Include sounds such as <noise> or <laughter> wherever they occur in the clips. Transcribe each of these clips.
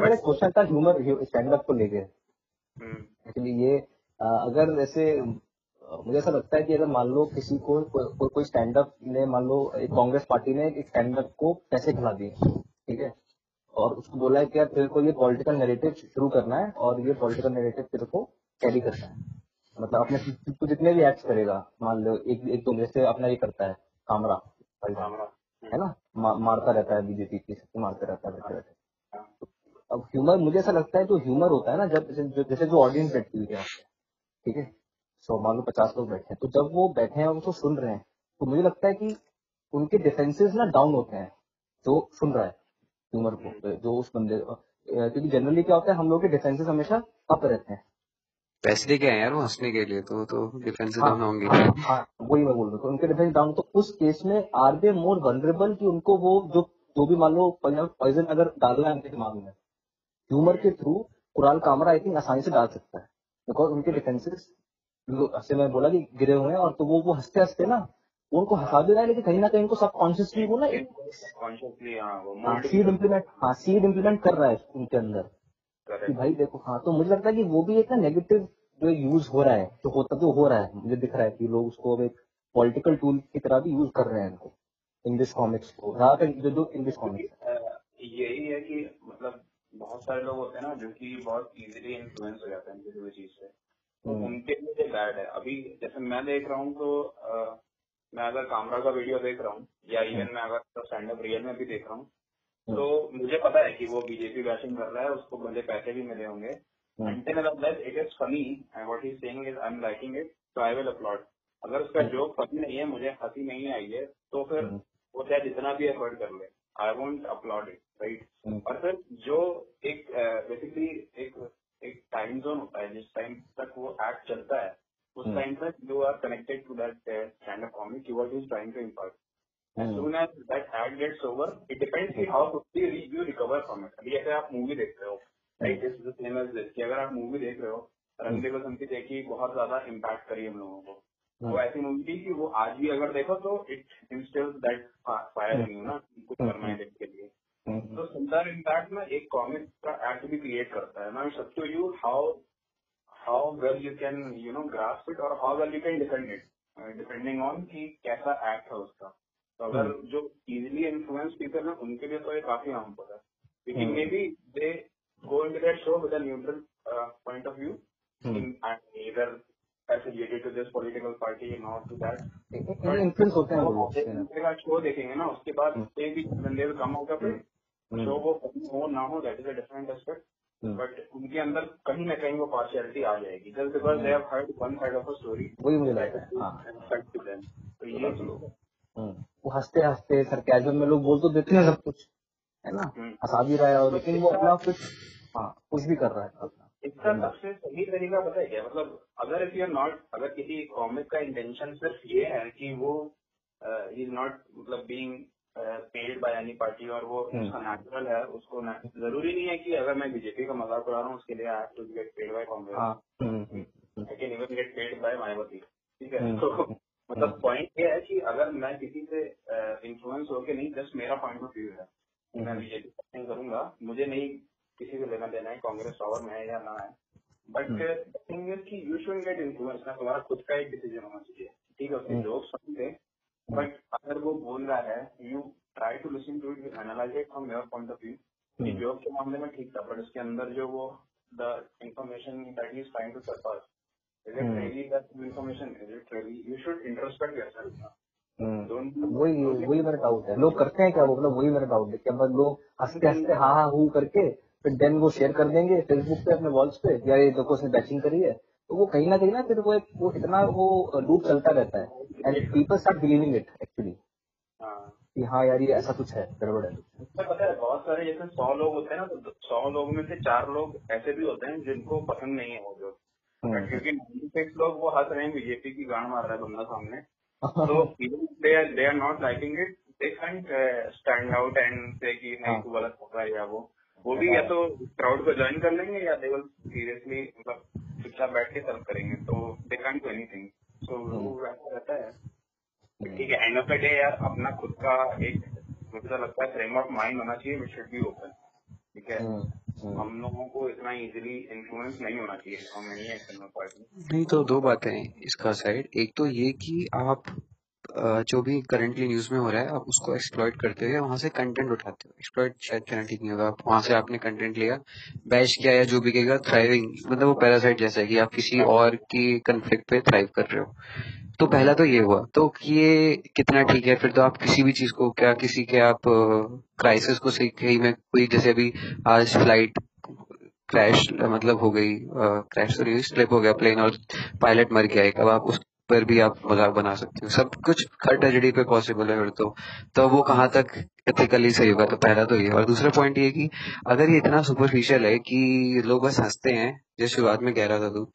मेरा क्वेश्चन था humour stand up को लेके। Actually hmm. ये अगर जैसे मुझे ऐसा लगता है कि अगर मान लो किसी को को, कोई स्टैंड अप ने मान लो एक कांग्रेस पार्टी ने एक स्टैंड अप को पैसे खिला दिए ठीक है? और उसको बोला है कि यार तेरे को ये पॉलिटिकल नेरेटिव शुरू करना है और ये पॉलिटिकल नेरेटिव तेरे को कैरी करना है। मतलब अपने तू जितने भी एक्ट करेगा मान लो एक एक तो जैसे अपना ये करता है कामरा है ना? मा, मारता रहता है बीजेपी की मारते रहता है। अब ह्यूमर मुझे ऐसा लगता है जो ह्यूमर होता है ना जब जैसे जो ऑडियंस बैठती हुई है ठीक है? सौ मान लो पचास लोग बैठे हैं तो जब वो बैठे हैं और उसको सुन रहे हैं तो मुझे लगता है कि उनके डिफेंसेस ना डाउन होते हैं जो सुन रहा है ह्यूमर को जो उस बंदे क्योंकि जनरली क्या होता है हम लोग के डिफेंसेस हमेशा अप रहते हैं। पैसे क्या है यार वो हंसने के लिए तो तो डिफेंस डाउन हाँ, होंगे। हाँ, वही मैं बोल रहा हूँ तो उनके डिफेंस डाउन तो उस केस में आर दे मोर वनरेबल कि उनको वो जो जो भी मान लो पॉइजन अगर डालना है उनके दिमाग में? ह्यूमर के through Kunal Kamra I think आसानी से डाल सकता है। बिकॉज़ उनके डिफेंसेस जैसे मैं बोला कि गिरे हुए हैं और तो वो वो हँसते हँसते ना उनको हंसा भी रहा है लेकिन कहीं ना कहीं उनको सब कॉन्शियसली वो ना सीड इम्प्लीमेंट हाँ सीड इम्प्लीमेंट कर रहा है। उनके अंदर। कि भाई देखो हाँ तो मुझे लगता है कि वो भी एक ना नेगेटिव जो यूज़ हो रहा है जो होता तो हो रहा है मुझे दिख रहा है कि लोग उसको अब एक पॉलिटिकल टूल की तरह भी यूज़ कर रहे हैं इनको इंग्लिश कॉमिक्स को जो जो इंग्लिश कॉमिक्स यही है कि मतलब बहुत सारे लोग होते हैं ना जो कि बहुत इजीली इन्फ्लुएंस हो जाते हैं किसी भी चीज़ से। तो। उनके लिए बैड है। अभी जैसे मैं देख रहा हूँ तो आ, मैं अगर कामरा का वीडियो देख रहा हूँ या इवन हम्म। मैं अगर स्टैंड अप रियल में भी देख रहा हूँ हम्म। तो मुझे पता है कि वो बीजेपी बैशिंग कर रहा है उसको मुझे पैसे भी मिले होंगे। It is funny what is saying is I am liking it तो आई विल अपलॉड अगर उसका जोक फनी नहीं है मुझे हँसी नहीं आई है तो फिर वो चाहे जितना भी एफर्ट कर ले। I want upload it right और फिर जो एक बेसिकली एक एक टाइम जोन होता है जिस टाइम तक वो एक्ट चलता है उस टाइम तक you are connected to that stand up comic you are is trying to impact as soon as that ad gets over it depends on how quickly you recover from it. अभी ऐसे आप movie देख रहे हो right is same as this कि अगर आप movie देख रहे हो दे की देखी बहुत ज़्यादा इम्पैक्ट करी हम लोगों को। वो ऐसी मूवी थी कि वो आज भी अगर देखो तो it instils that fire in you ना कुछ करना है के लिए। Mm-hmm. तो सुंदर इम्पैक्ट में एक कॉमिक का एक्ट भी क्रिएट करता है। ना up to you how how well you can you know grasp it और how well you can defend it depending on कि कैसा एक्ट है उसका। तो अगर mm-hmm. जो इजिली इन्फ्लुएंस पीपल है उनके लिए तो ये काफ़ी हार्मफुल है। क्योंकि maybe they go in that show with neutral point of view इधर affiliated to this political party not to that. Influence होते हैं शो देखेंगे ना उसके बाद mm-hmm. एक भी बंदे कम होगा फिर जो तो वो हो ना हो that is a different aspect but उनके अंदर कहीं ना कहीं वो पार्शियलिटी आ जाएगी। Just because they have heard one side of a story वही मुझे लगता है। हाँ। तो ये हम्म। वो हँसते हँसते सरकैजम में लोग बोल तो देते हैं सब कुछ है ना? हम्म। हंसा भी रहा है और लेकिन वो अपना कुछ हाँ कुछ भी कर रहा है। अपना इसका सबसे सही तरीका पता है क्या? मतलब अगर इफ़ यू नॉट अगर किसी कॉमिक का इंटेंशन सिर्फ़ ये है कि वो इज़ नॉट मतलब being paid by any party और वो हम्म। उसका नेचुरल है उसको ज़रूरी नहीं है कि अगर मैं बीजेपी का मज़ाक उड़ा रहा हूँ उसके लिए I too get paid by Congress I can even get paid by Mayawati ठीक है? हम्म। तो मतलब पॉइंट हम्म। ये है कि अगर मैं किसी से इन्फ्लुएंस होके नहीं जस्ट मेरा पॉइंट ऑफ़ व्यू है मैं बीजेपी करूँगा मुझे नहीं किसी है कांग्रेस पावर में है या ना है। बट थिंग इज़ की यू शुड गेट इन्फ्लुएंस ना तुम्हारा खुद का एक डिसीज़न होना चाहिए। ठीक है उसके लोग सुनते बट अगर वो बोल रहा है you try to listen to it analyse it from your point of view job के मामले में ठीक था बट उसके अंदर जो वो the information that is trying to surpass is it really that information is it really you should introspect yourself वही वही मेरा डाउट है। लोग करते हैं क्या वो? मतलब वही मेरा डाउट है क्या लोग हँसते हँसते हाँ हाँ हूँ करके फिर देन वो शेयर कर देंगे फेसबुक पे अपने वॉल्स पे या ये देखो उसने बैचिंग करी है। तो वो कहीं ना कहीं ना फिर वो एक वो इतना वो लूप चलता रहता है। And people start believing it actually कि हाँ यार ये ऐसा कुछ है गड़बड़ है। पता है बहुत सारे जैसे सौ लोग होते हैं ना तो सौ लोग में से चार लोग ऐसे भी होते हैं जिनको पसंद नहीं है वो जो। हम्म। क्योंकि नाइन्टी सिक्स लोग वो हंस रहे हैं बीजेपी की गांड मार रहा है बंदा सामने। <laughs> तो they are they are not liking it they can't stand out and say कि नहीं हाँ। तू गलत हो रहा है या वो। वो भी या तो क्राउड को ज्वाइन कर लेंगे या दे विल सीरियसली मतलब चुपचाप बैठ के सर्व करेंगे तो they can't do anything so वो वैसा रहता है. ठीक है एंड ऑफ़ द डे यार अपना खुद का एक मुझे तो लगता है फ्रेम ऑफ़ माइंड होना चाहिए विच शुड बी ओपन ठीक है? हम लोगों को इतना इजीली इन्फ्लुएंस नहीं होना चाहिए हम नहीं एक्सटर्नल पार्टी नहीं तो दो बातें हैं इसका साइड एक तो ये कि आप जो भी करंटली न्यूज़ में हो रहा है, आप उसको एक्सप्लॉइट करते हुए वहाँ से कंटेंट उठाते हो एक्सप्लॉइट शायद कहना ठीक नहीं होगा। वहाँ से आपने कंटेंट लिया बैश किया या जो भी कहेगा थ्राइविंग मतलब वो पैरासाइट जैसा है कि आप किसी और की कंफ्लिक्ट पे थ्राइव कर रहे हो। तो पहला तो ये हुआ। तो ये कितना ठीक है? फिर तो आप किसी भी चीज़ को, क्या किसी के आप क्राइसिस को सही में कोई जैसे अभी आज फ़्लाइट क्रैश मतलब हो गई क्रैश तो नहीं स्लिप हो गया प्लेन और पायलट मर गया एक। अब आप उस पर भी आप मज़ाक बना सकते हो। सब कुछ हर ट्रेजेडी पे पॉसिबल है, फिर तो। तो वो कहाँ तक एथिकली सही होगा? तो पहला तो ये। और दूसरा पॉइंट ये कि अगर ये इतना सुपरफिशियल है कि लोग बस हँसते हैं, जैसे शुरुआत में कह रहा था तू,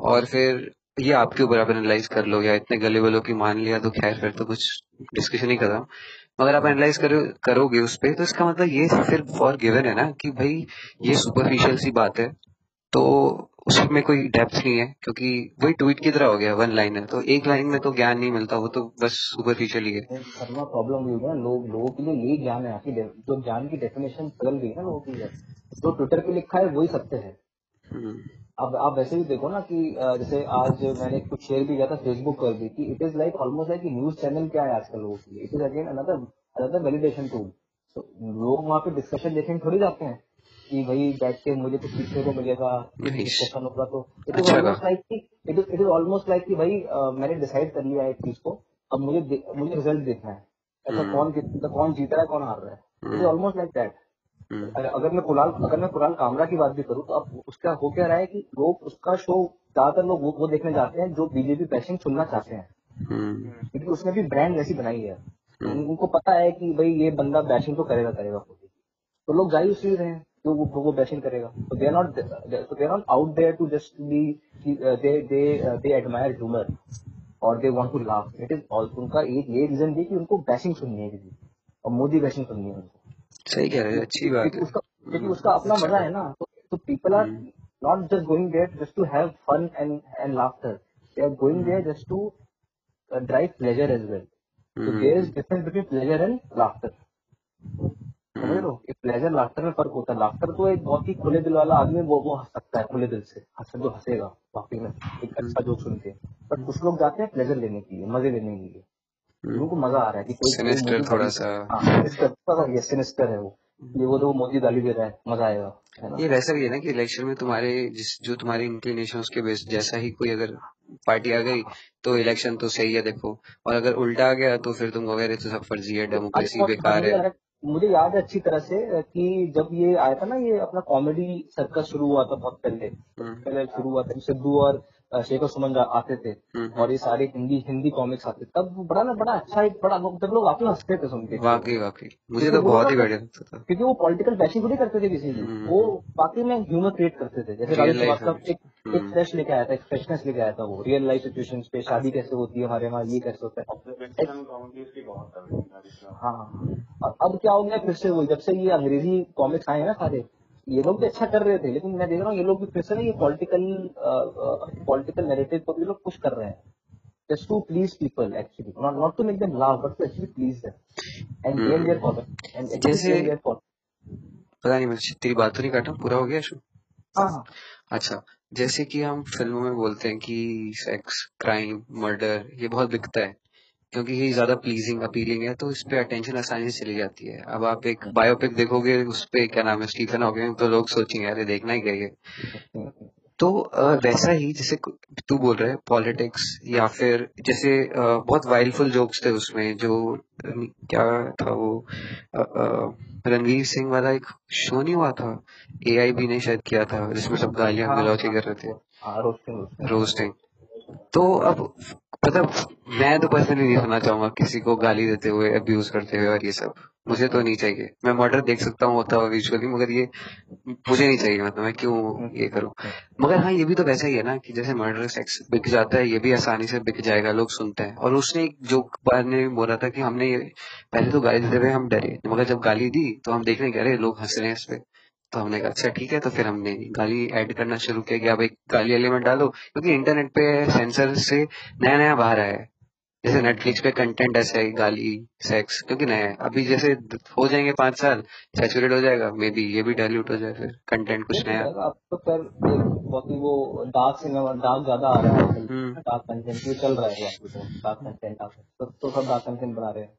और फिर ये आपके ऊपर आप एनालाइज कर लो या इतने गले वालों की मान लिया तो खैर, फिर तो कुछ डिस्कशन ही कर रहा मगर आप एनालाइज करो, करोगे उस पर तो इसका मतलब ये फिर फॉर गिवन है ना कि भाई ये सुपरफिशियल सी बात है तो उसमें कोई डेप्थ नहीं है क्योंकि वही ट्वीट की तरह हो गया वन लाइन है तो एक लाइन में तो ज्ञान नहीं मिलता वो तो बस सुपरफिशियल ही है। प्रॉब्लम हुई है लोग लोगों के लिए यही ज्ञान है जो ज्ञान की डेफिनेशन बदल गई है ना लोगों की जो ट्विटर पे लिखा है वही सत्य है। हम्म। अब आप वैसे भी देखो ना कि जैसे आज मैंने कुछ शेयर भी किया था फेसबुक पर भी कि it is like almost like news channel क्या है आजकल लोगों के लिए? It is again another another validation tool लोग वहाँ पे डिस्कशन देखने थोड़ी जाते हैं। कि भाई बैठ के मुझे कुछ सीखने को मिलेगा होगा तो। इट इज़ ऑलमोस्ट लाइक कि it is it is almost like कि भाई मैंने डिसाइड कर लिया है एक चीज़ को अब मुझे मुझे रिज़ल्ट देखना है। ऐसा हम्म। कौन जीता कौन जीत रहा है कौन हार रहा है। It is almost like that अगर मैं कुलाल अगर मैं कुलाल कामरा की बात भी करूँ तो अब उसका हो क्या रहा है कि लोग उसका शो ज़्यादातर लोग वो, वो देखने जाते हैं जो बीजेपी पैशिंग सुनना चाहते हैं। हम्म। क्योंकि उसने भी ब्रांड वैसी बनाई है। हम्म। उनको पता है कि भाई ये बंदा बैशिंग तो करेगा करेगा तो लोग जा ही उसी रहे हैं। तो वो वो बैशिंग करेगा। तो they are not are not out there to just be uh, they they uh, they admire humor और they want to laugh it is also उनका एक ये रीजन भी कि उनको बैशिंग सुननी है किसी और मोदी बैशिंग सुननी है उनको। सही कह रहे हैं अच्छी बात है। उसका क्योंकि उसका अपना मज़ा है ना। तो people are not just going there just to have fun and and laughter they are going there just to drive pleasure as well there is difference between pleasure and laughter. समझ लो एक प्लेजर लाफ्टर में फ़र्क होता है। Laughter तो एक बहुत ही खुले दिल वाला आदमी वो वो हंस सकता है खुले दिल से। हंस जो हंसेगा वाकई में। एक अच्छा जोक सुन के। बट कुछ लोग जाते हैं प्लेजर लेने के लिए मज़े लेने के लिए। उनको मज़ा आ रहा है कि कोई सिनिस्टर थोड़ा सा। हाँ सिनिस्टर है वो। ये वो तो मोदी गाली दे रहा है मज़ा आएगा ये वैसा भी है ना कि इलेक्शन में तुम्हारे जिस जो तुम्हारे इंक्लिनेशन के बेस जैसा ही कोई अगर पार्टी आ गई तो इलेक्शन तो सही है देखो। और अगर उल्टा आ गया तो फिर तुम कहोगे तो सब फर्जी है डेमोक्रेसी बेकार है मुझे याद है अच्छी तरह से कि जब ये आया था ना ये अपना कॉमेडी सर्कस शुरू हुआ था बहुत पहले हम्म। पहले शुरू हुआ था सिद्धू और शेखर सुमन आते थे। हम्म। और ये सारे हिंदी हिंदी कॉमिक्स आते तब बड़ा ना बड़ा अच्छा एक बड़ा तब लोग वाकई हँसते थे सुन के। वाकई वाकई। मुझे तो बहुत ही बढ़िया लगता था। क्योंकि वो पॉलिटिकल बैशिंग थोड़ी करते थे किसी की हम्म। वो वाकई में ह्यूमर क्रिएट करते थे। जैसे राजेश श्रीवास्तव एक एक फ्रेश हम्म। लेके आया था एक फ्रेशनेस लेके आया था वो। रियल लाइफ सिचुएशन पे शादी कैसे होती है हमारे वहाँ ये कैसे होता है। हाँ अब क्या हो गया फिर से वो जब से ये अंग्रेज़ी कॉमिक्स आए हैं ना सारे ये लोग भी अच्छा कर रहे थे लेकिन मैं देख रहा हूँ ये लोग भी फिर से ना ये पॉलिटिकल पॉलिटिकल नैरेटिव को भी लोग पुश कर रहे हैं। Just to please people actually. Not not to make them laugh but to actually please them. And gain their following and जैसे पता नहीं मैं तेरी बात तो नहीं काटा। पूरा हो गया शो हाँ, हाँ। अच्छा जैसे कि हम फ़िल्मों में बोलते हैं कि सेक्स क्राइम मर्डर ये बहुत बिकता है। क्योंकि ये ज़्यादा प्लीजिंग अपीलिंग है तो इस पे अटेंशन आसानी से चली जाती है। अब आप एक बायोपिक देखोगे उस पे क्या नाम है स्टीफन हॉकिंग तो लोग सोचेंगे अरे देखना ही चाहिए तो वैसा ही जैसे तू बोल रहे पॉलिटिक्स या फिर जैसे बहुत वाइल्डफुल जोक्स थे उसमें जो क्या था वो रणवीर सिंह वाला एक शो नहीं हुआ था? एआईबी ने शायद किया था जिसमें सब गालियाँ गलौची कर रहे थे। रोस्टिंग हाँ, तो अब मतलब मैं तो पर्सनली नहीं सुनना चाहूँगा किसी को गाली देते हुए अब्यूज करते हुए और ये सब। मुझे तो नहीं चाहिए। मैं मर्डर देख सकता हूँ होता हुआ विजुअली मगर ये मुझे नहीं चाहिए। मतलब मैं क्यों ये करूँ? मगर हाँ ये भी तो वैसा ही है ना कि जैसे मर्डर सेक्स बिक जाता है, ये भी आसानी से बिक जाएगा, लोग सुनते हैं। और उसने एक जो बार ने बोला था कि हमने ये, पहले तो गाली देते हुए हम डरे, मगर जब गाली दी तो हम देखने गए लोग हंस रहे हैं इस पे। तो हमने कहा अच्छा ठीक है। तो फिर हमने गाली ऐड करना शुरू किया कि आप एक गाली एलिमेंट डालो। क्योंकि इंटरनेट पे सेंसर से नया नया बाहर आया है। जैसे नेटफ्लिक्स पे कंटेंट ऐसा है गाली सेक्स क्योंकि नया है। अभी जैसे हो जाएँगे पाँच साल सेचुरेट हो जाएगा। मे बी ये भी डायल्यूट हो जाए फिर कंटेंट कुछ नया। अब तो बहुत ही वो डार्क सिनेमा डार्क ज़्यादा आ रहा है। डार्क कंटेंट ये चल रहा है डार्क कंटेंट तो, तो सब डार्क कंटेंट बना रहे हैं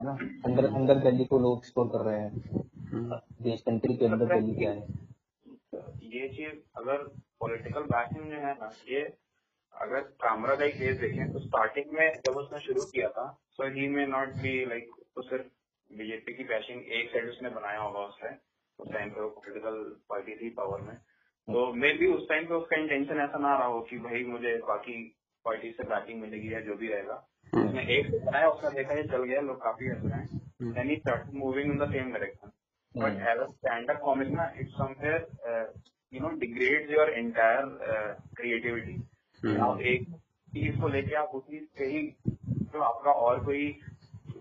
है ना? अंदर अंदर गली को लोग एक्सप्लोर कर रहे हैं। हम्म। देश कंट्री के अंदर गली क्या है? ये चीज़ अगर पॉलिटिकल बैकिंग जो है ना ये अगर कामरा का एक केस देखें तो स्टार्टिंग में जब उसने शुरू किया था so he may not be like तो सिर्फ़ बीजेपी की बैशिंग एक साइड उसने बनाया होगा उससे उस टाइम पे वो पोलिटिकल पार्टी थी पावर में। तो मे भी उस टाइम पे उसका इंटेंशन ऐसा ना रहा हो कि भाई मुझे बाकी पार्टी से बैकिंग मिलेगी या जो भी रहेगा। उसने एक से बनाया उसने देखा ये चल गया लोग काफ़ी हंस रहे हैं। Moving in the same direction but as a stand up comic ना it's somewhere you know degrades your entire creativity hmm. आप एक चीज़ को लेके आप उसी से ही तो आपका और कोई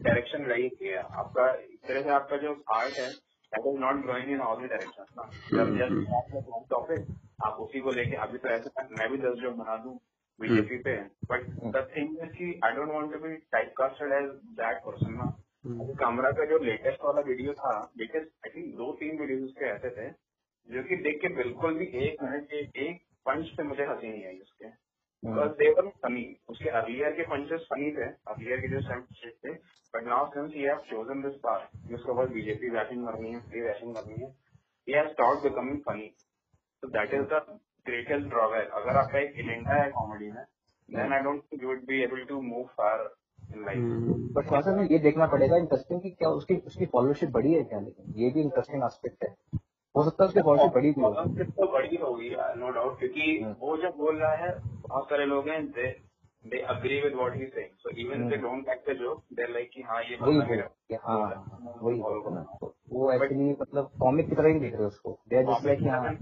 डायरेक्शन रही है आपका इस तरह से आपका जो आर्ट है that is not growing in all the direction ना जब जस्ट टॉपिक आप उसी को लेके अभी तो ऐसे मैं भी दस जो बना दूँ बीजेपी हम्म। पे बट द थिंग इज़ की I don't want to be typecasted as that person ना। कमरा का जो लेटेस्ट वाला वीडियो था बिकॉज़ आई थिंक दो तीन वीडियो उसके ऐसे थे जो कि देख के बिल्कुल भी एक मिनट के एक पंच पे मुझे हँसी नहीं आई उसके। बिकॉज़ दे वर फनी उसके अर्लियर के पंचेस फनी थे अर्लियर के जो सेंटेंस थे but now since he have chosen this part जिसके बाद बीजेपी वैशिंग करनी है फ्री वैशिंग करनी है he has start becoming funny so that is the greatest drawback. अगर आपका एक एजेंडा है कॉमेडी में then I you would be able to move far in life. But थोड़ा सा ये देखना पड़ेगा इंटरेस्टिंग कि क्या उसकी उसकी फॉलोशिप बढ़ी है क्या? लेकिन ये भी इंटरेस्टिंग एस्पेक्ट है। हो सकता है उसकी फॉलोशिप बड़ी भी होगी तो बड़ी होगी नो डाउट क्योंकि हाँ। वो जब बोल रहा है बहुत सारे लोग हैं they they agree with what he saying so even they don't like the joke they like कि हाँ ये वही है। हाँ। वही वो एक्चुअली मतलब कॉमिक की तरह ही देख रहे हैं उसको। दे जस्ट लाइक हाँ।